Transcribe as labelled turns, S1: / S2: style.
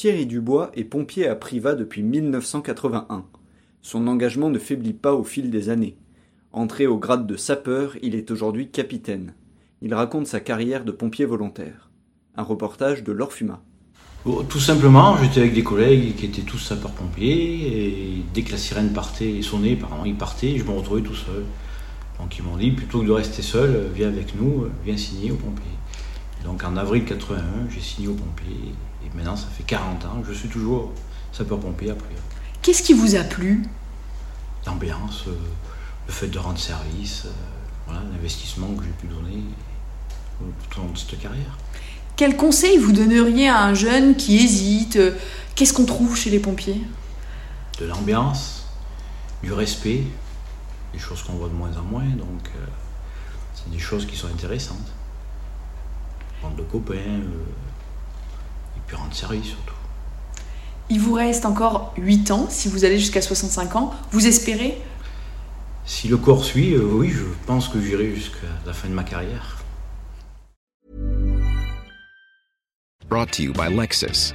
S1: Thierry Dubois est pompier à Privas depuis 1981. Son engagement ne faiblit pas au fil des années. Entré au grade de sapeur, il est aujourd'hui capitaine. Il raconte sa carrière de pompier volontaire. Un reportage de Laure Fuma.
S2: Bon, tout simplement, j'étais avec des collègues qui étaient tous sapeurs-pompiers, et dès que la sirène partait sonnait, apparemment ils partaient, je me retrouvais tout seul. Donc ils m'ont dit, plutôt que de rester seul, viens avec nous, viens signer aux pompiers. Et donc en avril 81, j'ai signé aux pompiers, et maintenant ça fait 40 ans, je suis toujours sapeur-pompier après.
S3: Qu'est-ce qui vous a plu?
S2: L'ambiance, euh, le fait de rendre service, euh, voilà, l'investissement que j'ai pu donner tout au long de cette carrière.
S3: Quel conseil vous donneriez à un jeune qui hésite euh, Qu'est-ce qu'on trouve chez les pompiers?
S2: De l'ambiance, du respect, des choses qu'on voit de moins en moins, donc euh, c'est des choses qui sont intéressantes. Bande de copains, euh, rendre service surtout.
S3: Il vous reste encore 8 ans, si vous allez jusqu'à 65 ans. Vous espérez?
S2: Si le corps suit, euh, oui, je pense que j'irai jusqu'à la fin de ma carrière.
S4: Brought to you by Lexus.